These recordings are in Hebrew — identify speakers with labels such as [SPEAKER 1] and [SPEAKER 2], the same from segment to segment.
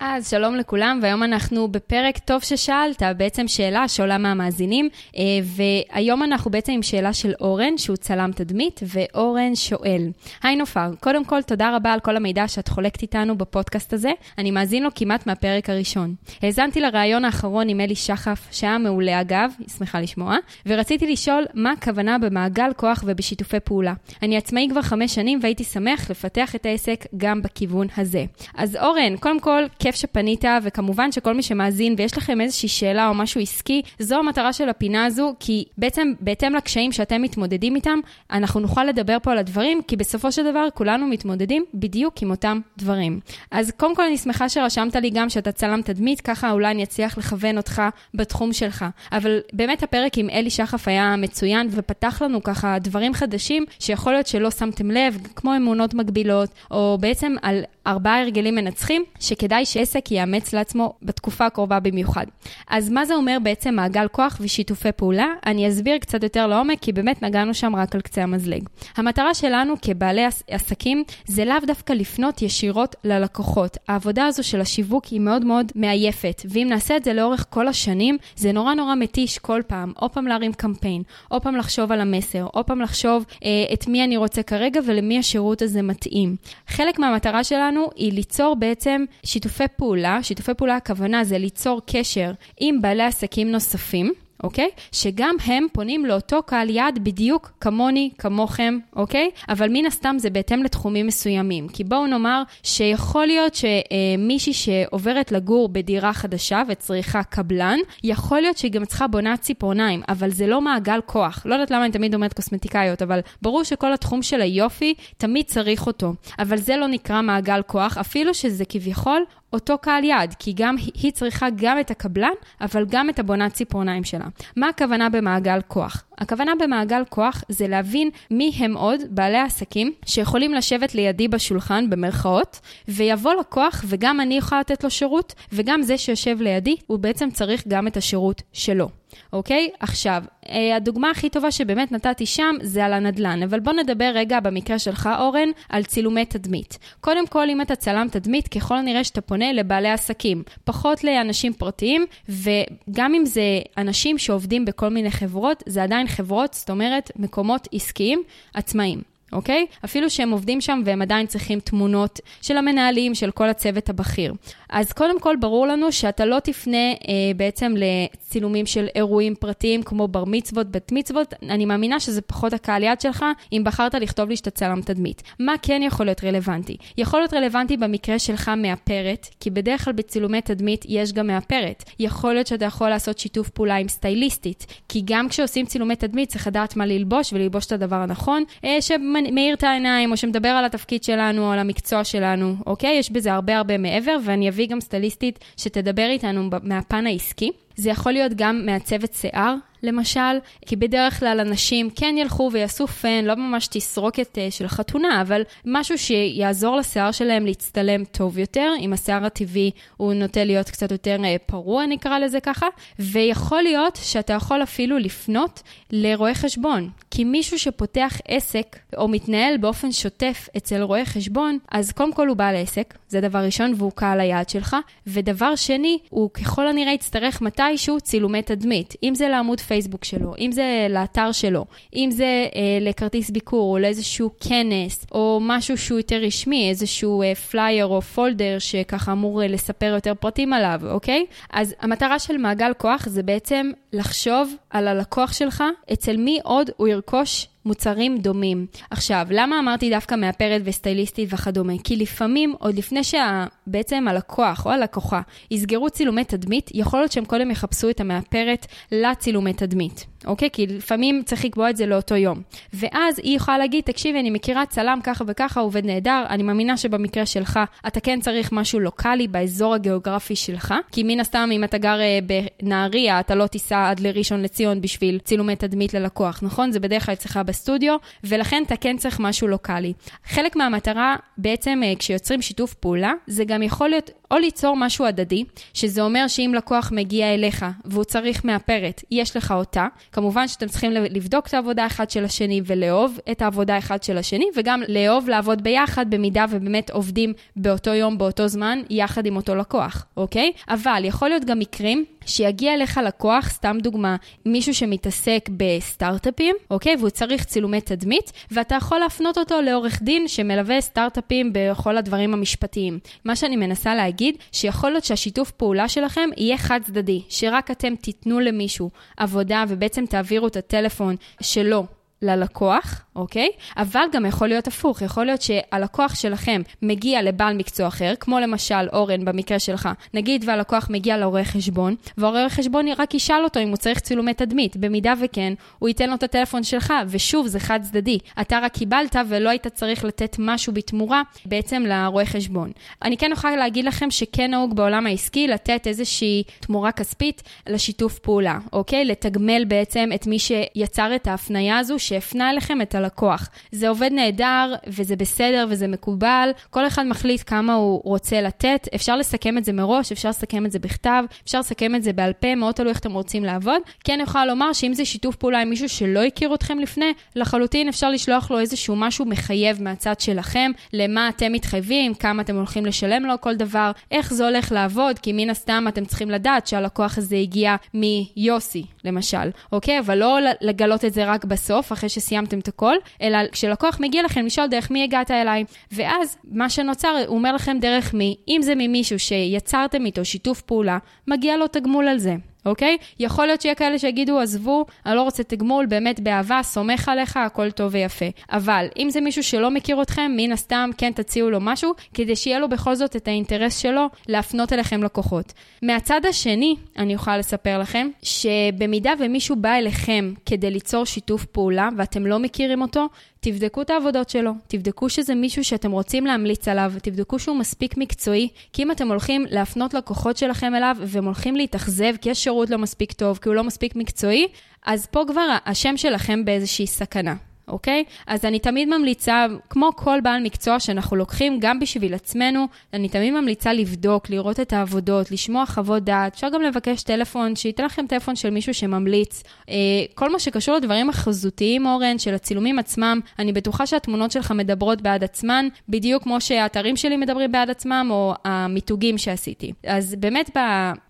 [SPEAKER 1] אז שלום לכולם, והיום אנחנו בפרק טוב ששאלת, בעצם שאלה שעולה מהמאזינים, אה, והיום אנחנו בעצם עם שאלה של אורן, שהוא צלם תדמית, ואורן שואל, היי נופר, קודם כל תודה רבה על כל המידע שאת חולקת איתנו בפודקאסט הזה, אני מאזין לו כמעט מהפרק הראשון. האזנתי לראיון האחרון עם אלי שחף, שהיה מעולה אגב, היא שמחה לשמוע, ורציתי לשאול מה הכוונה במעגל כוח ובשיתופי פעולה. אני עצמאי כבר חמש שנים והייתי שמח לפתח את העסק גם בכיוון הזה. אז אורן, קודם כל, כיף שפנית, וכמובן שכל מי שמאזין ויש לכם איזושהי שאלה או משהו עסקי, זו המטרה של הפינה הזו, כי בעצם בהתאם לקשיים שאתם מתמודדים איתם, אנחנו נוכל לדבר פה על הדברים, כי בסופו של דבר כולנו מתמודדים בדיוק עם אותם דברים. אז קודם כל אני שמחה שרשמת לי גם שאתה צלם תדמית, ככה אולי אני אצליח לכוון אותך בתחום שלך. אבל באמת הפרק עם אלי שחף היה מצוין, ופתח לנו ככה דברים חדשים, שיכול להיות שלא שמתם לב, כמו אמונות מגבילות, או בעצם על ארבעה הרגלים מנצחים, שכדאי שעסק יאמץ לעצמו בתקופה הקרובה במיוחד. אז מה זה אומר בעצם מעגל כוח ושיתופי פעולה? אני אסביר קצת יותר לעומק, כי באמת נגענו שם רק על קצה המזלג. המטרה שלנו כבעלי עסקים זה לאו דווקא לפנות ישירות ללקוחות. העבודה הזו של השיווק היא מאוד מאוד מעייפת, ואם נעשה את זה לאורך כל השנים, זה נורא נורא מתיש כל פעם, או פעם להרים קמפיין, או פעם לחשוב על המסר, או פעם לחשוב אה, את מי אני רוצה כרגע ולמי השירות הזה מתאים. חלק מהמטרה שלנו היא ליצור בעצם שיתופי פעולה, שיתופי פעולה הכוונה זה ליצור קשר עם בעלי עסקים נוספים. אוקיי? שגם הם פונים לאותו קהל יעד בדיוק כמוני, כמוכם, אוקיי? אבל מן הסתם זה בהתאם לתחומים מסוימים. כי בואו נאמר שיכול להיות שמישהי שעוברת לגור בדירה חדשה וצריכה קבלן, יכול להיות שהיא גם צריכה בונת ציפורניים, אבל זה לא מעגל כוח. לא יודעת למה אני תמיד אומרת קוסמטיקאיות, אבל ברור שכל התחום של היופי תמיד צריך אותו. אבל זה לא נקרא מעגל כוח, אפילו שזה כביכול אותו קהל יעד, כי גם היא צריכה גם את הקבלן, אבל גם את הבונת ציפורניים שלה. מה הכוונה במעגל כוח? הכוונה במעגל כוח זה להבין מי הם עוד בעלי העסקים שיכולים לשבת לידי בשולחן, במרכאות, ויבוא לקוח וגם אני יכולה לתת לו שירות, וגם זה שיושב לידי, הוא בעצם צריך גם את השירות שלו. אוקיי? עכשיו, אה, הדוגמה הכי טובה שבאמת נתתי שם זה על הנדל"ן, אבל בוא נדבר רגע במקרה שלך, אורן, על צילומי תדמית. קודם כל, אם אתה צלם תדמית, ככל הנראה שאתה פונה לבעלי עסקים, פחות לאנשים פרטיים, וגם אם זה אנשים שעובדים בכל מיני חברות, זה עדיין חברות, זאת אומרת, מקומות עסקיים עצמאיים. אוקיי? אפילו שהם עובדים שם והם עדיין צריכים תמונות של המנהלים, של כל הצוות הבכיר. אז קודם כל, ברור לנו שאתה לא תפנה אה, בעצם לצילומים של אירועים פרטיים כמו בר מצוות, בית מצוות. אני מאמינה שזה פחות הקהל יד שלך, אם בחרת לכתוב לי שאתה צלם תדמית. מה כן יכול להיות רלוונטי? יכול להיות רלוונטי במקרה שלך מאפרת, כי בדרך כלל בצילומי תדמית יש גם מאפרת. יכול להיות שאתה יכול לעשות שיתוף פעולה עם סטייליסטית, כי גם כשעושים צילומי תדמית צריך לדעת מה ללבוש וללבוש את הדבר הנכון, אה, שמאיר את העיניים או שמדבר על התפקיד שלנו או על המקצוע שלנו, אוקיי? יש בזה הרבה הרבה מעבר, ואני אביא גם סטליסטית שתדבר איתנו מהפן העסקי. זה יכול להיות גם מעצבת שיער, למשל, כי בדרך כלל אנשים כן ילכו ויעשו פן, לא ממש תסרוקת uh, של חתונה, אבל משהו שיעזור לשיער שלהם להצטלם טוב יותר, אם השיער הטבעי הוא נוטה להיות קצת יותר uh, פרוע, נקרא לזה ככה, ויכול להיות שאתה יכול אפילו לפנות לרואה חשבון, כי מישהו שפותח עסק או מתנהל באופן שוטף אצל רואה חשבון, אז קודם כל הוא בעל עסק, זה דבר ראשון, והוא קהל היעד שלך, ודבר שני, הוא ככל הנראה יצטרך מתישהו צילומי תדמית, אם זה לעמוד לפייסבוק שלו, אם זה לאתר שלו, אם זה אה, לכרטיס ביקור או לאיזשהו כנס, או משהו שהוא יותר רשמי, איזשהו אה, פלייר או פולדר שככה אמור אה, לספר יותר פרטים עליו, אוקיי? אז המטרה של מעגל כוח זה בעצם לחשוב על הלקוח שלך, אצל מי עוד הוא ירכוש מוצרים דומים. עכשיו, למה אמרתי דווקא מאפרת וסטייליסטית וכדומה? כי לפעמים, עוד לפני שבעצם הלקוח או הלקוחה יסגרו צילומי תדמית, יכול להיות שהם קודם יחפשו את המאפרת לצילומי תדמית. אוקיי? כי לפעמים צריך לקבוע את זה לאותו יום. ואז היא יכולה להגיד, תקשיבי, אני מכירה צלם ככה וככה, עובד נהדר, אני מאמינה שבמקרה שלך אתה כן צריך משהו לוקאלי באזור הגיאוגרפי שלך, כי מן הסתם אם אתה גר אה, בנהריה, אתה לא תיסע עד לראשון לציון בשביל צילומי תדמית ללקוח, נכון? זה בדרך כלל אצלך בסטודיו, ולכן אתה כן צריך משהו לוקאלי. חלק מהמטרה, בעצם אה, כשיוצרים שיתוף פעולה, זה גם יכול להיות או ליצור משהו הדדי, שזה אומר שאם לקוח מגיע אליך והוא צריך מאפרת, יש לך אותה. כמובן שאתם צריכים לבדוק את העבודה אחד של השני ולאהוב את העבודה אחד של השני, וגם לאהוב לעבוד ביחד במידה ובאמת עובדים באותו יום, באותו זמן, יחד עם אותו לקוח, אוקיי? אבל יכול להיות גם מקרים שיגיע אליך לקוח, סתם דוגמה, מישהו שמתעסק בסטארט-אפים, אוקיי? והוא צריך צילומי תדמית, ואתה יכול להפנות אותו לעורך דין שמלווה סטארט-אפים בכל הדברים המשפטיים. מה שאני מנסה להגיד, שיכול להיות שהשיתוף פעולה שלכם יהיה חד צדדי, שרק אתם תיתנו למישהו עבודה ובעצם תעבירו את הטלפון שלו ללקוח, אוקיי? אבל גם יכול להיות הפוך, יכול להיות שהלקוח שלכם מגיע לבעל מקצוע אחר, כמו למשל אורן במקרה שלך, נגיד והלקוח מגיע לרואה חשבון, והרואה חשבון רק ישאל אותו אם הוא צריך צילומי תדמית, במידה וכן, הוא ייתן לו את הטלפון שלך, ושוב, זה חד צדדי. אתה רק קיבלת ולא היית צריך לתת משהו בתמורה בעצם לרואה חשבון. אני כן אוכל להגיד לכם שכן נהוג בעולם העסקי לתת איזושהי תמורה כספית לשיתוף פעולה, אוקיי? לתגמל בעצם את מי שיצר את ההפניה הזו, שהפנה אליכם את הלקוח. זה עובד נהדר, וזה בסדר, וזה מקובל. כל אחד מחליט כמה הוא רוצה לתת. אפשר לסכם את זה מראש, אפשר לסכם את זה בכתב, אפשר לסכם את זה בעל פה, מאוד תלוי איך אתם רוצים לעבוד. כן, אני יכולה לומר שאם זה שיתוף פעולה עם מישהו שלא הכיר אתכם לפני, לחלוטין אפשר לשלוח לו איזשהו משהו מחייב מהצד שלכם, למה אתם מתחייבים, כמה אתם הולכים לשלם לו כל דבר, איך זה הולך לעבוד, כי מן הסתם אתם צריכים לדעת שהלקוח הזה הגיע מיוסי, למשל, אוקיי? אבל לא לגלות את זה רק בסוף, אחרי שסיימתם את הכל, אלא כשלקוח מגיע לכם לשאול דרך מי הגעת אליי. ואז מה שנוצר, הוא אומר לכם דרך מי, אם זה ממישהו שיצרתם איתו שיתוף פעולה, מגיע לו תגמול על זה. אוקיי? יכול להיות שיהיה כאלה שיגידו, עזבו, אני לא רוצה תגמול, באמת באהבה, סומך עליך, הכל טוב ויפה. אבל אם זה מישהו שלא מכיר אתכם, מן הסתם כן תציעו לו משהו, כדי שיהיה לו בכל זאת את האינטרס שלו להפנות אליכם לקוחות. מהצד השני, אני יכולה לספר לכם, שבמידה ומישהו בא אליכם כדי ליצור שיתוף פעולה ואתם לא מכירים אותו, תבדקו את העבודות שלו, תבדקו שזה מישהו שאתם רוצים להמליץ עליו, תבדקו שהוא מספיק מקצועי, כי אם אתם הולכים להפנות לקוחות שלכם אליו והם הולכים להתאכזב כי השירות לא מספיק טוב, כי הוא לא מספיק מקצועי, אז פה כבר השם שלכם באיזושהי סכנה. אוקיי? אז אני תמיד ממליצה, כמו כל בעל מקצוע שאנחנו לוקחים גם בשביל עצמנו, אני תמיד ממליצה לבדוק, לראות את העבודות, לשמוע חוות דעת. אפשר גם לבקש טלפון, שייתן לכם טלפון של מישהו שממליץ. אה, כל מה שקשור לדברים החזותיים, אורן, של הצילומים עצמם, אני בטוחה שהתמונות שלך מדברות בעד עצמן, בדיוק כמו שהאתרים שלי מדברים בעד עצמם, או המיתוגים שעשיתי. אז באמת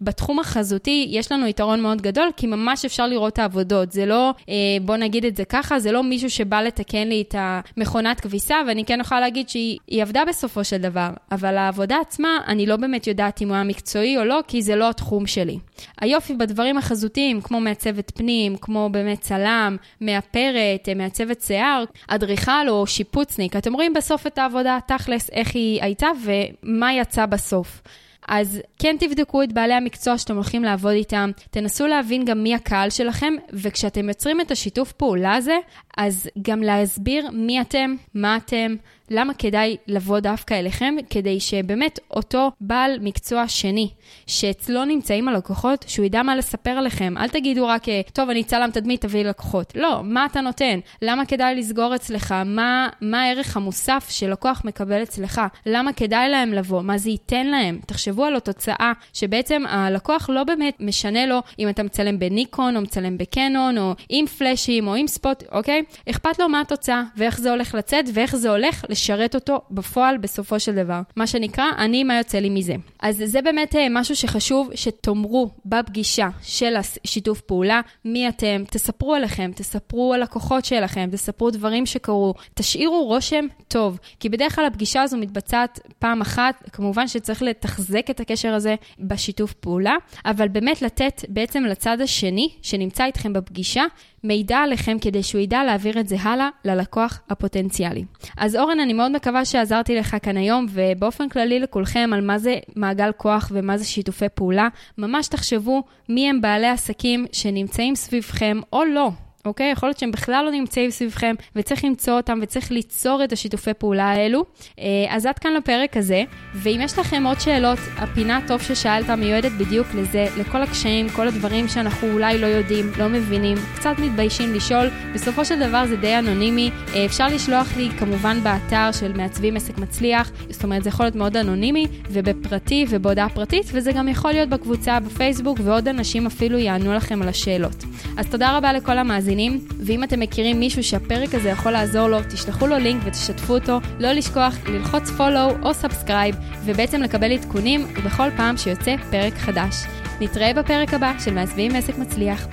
[SPEAKER 1] בתחום החזותי יש לנו יתרון מאוד גדול, כי ממש אפשר לראות את העבודות. זה לא, אה, בוא נגיד את זה ככה, זה לא מישהו ש... שבא לתקן לי את המכונת כביסה, ואני כן יכולה להגיד שהיא עבדה בסופו של דבר, אבל העבודה עצמה, אני לא באמת יודעת אם הוא היה מקצועי או לא, כי זה לא התחום שלי. היופי בדברים החזותיים, כמו מעצבת פנים, כמו באמת צלם, מאפרת, מעצבת שיער, אדריכל או שיפוצניק, אתם רואים בסוף את העבודה, תכלס, איך היא הייתה ומה יצא בסוף. אז כן תבדקו את בעלי המקצוע שאתם הולכים לעבוד איתם, תנסו להבין גם מי הקהל שלכם, וכשאתם יוצרים את השיתוף פעולה הזה, אז גם להסביר מי אתם, מה אתם, למה כדאי לבוא דווקא אליכם? כדי שבאמת אותו בעל מקצוע שני, שאצלו נמצאים הלקוחות, שהוא ידע מה לספר עליכם. אל תגידו רק, טוב, אני צלם תדמית, תביא לקוחות. לא, מה אתה נותן? למה כדאי לסגור אצלך? מה, מה הערך המוסף שלקוח מקבל אצלך? למה כדאי להם לבוא? מה זה ייתן להם? תחשבו על התוצאה, שבעצם הלקוח לא באמת משנה לו אם אתה מצלם בניקון, או מצלם בקנון, או עם פלאשים, או עם ספוט, אוקיי? אכפת לו מה התוצאה, ואיך זה הולך לצאת, ואיך זה הולך לשרת אותו בפועל בסופו של דבר. מה שנקרא, אני, מה יוצא לי מזה. אז זה באמת אה, משהו שחשוב שתאמרו בפגישה של השיתוף פעולה, מי אתם, תספרו עליכם, תספרו על הכוחות שלכם, תספרו דברים שקרו, תשאירו רושם טוב, כי בדרך כלל הפגישה הזו מתבצעת פעם אחת, כמובן שצריך לתחזק את הקשר הזה בשיתוף פעולה, אבל באמת לתת בעצם לצד השני, שנמצא איתכם בפגישה, מידע עליכם כדי שהוא ידע להעביר את זה הלאה ללקוח הפוטנציאלי. אז אורן, אני מאוד מקווה שעזרתי לך כאן היום, ובאופן כללי לכולכם על מה זה מעגל כוח ומה זה שיתופי פעולה. ממש תחשבו מי הם בעלי עסקים שנמצאים סביבכם או לא, אוקיי? יכול להיות שהם בכלל לא נמצאים סביבכם, וצריך למצוא אותם וצריך ליצור את השיתופי פעולה האלו. אה, אז עד כאן לפרק הזה, ואם יש לכם עוד שאלות, הפינה טוב ששאלת מיועדת בדיוק לזה, לכל הקשיים, כל הדברים שאנחנו אולי לא יודעים, לא מבינים, קצת מתביישים לשאול. בסופו של דבר זה די אנונימי. אה, אפשר לשלוח לי כמובן באתר של מעצבים עסק מצליח, זאת אומרת זה יכול להיות מאוד אנונימי, ובפרטי ובהודעה פרטית, וזה גם יכול להיות בקבוצה בפייסבוק, ועוד אנשים אפילו יענו לכם על השאלות. אז תודה רבה לכל המאזינים, ואם אתם מכירים מישהו שהפרק הזה יכול לעזור לו, תשלחו לו לינק ותשתפו אותו. לא לשכוח ללחוץ follow או subscribe, ובעצם לקבל עדכונים בכל פעם שיוצא פרק חדש. נתראה בפרק הבא של מעצבים עסק מצליח.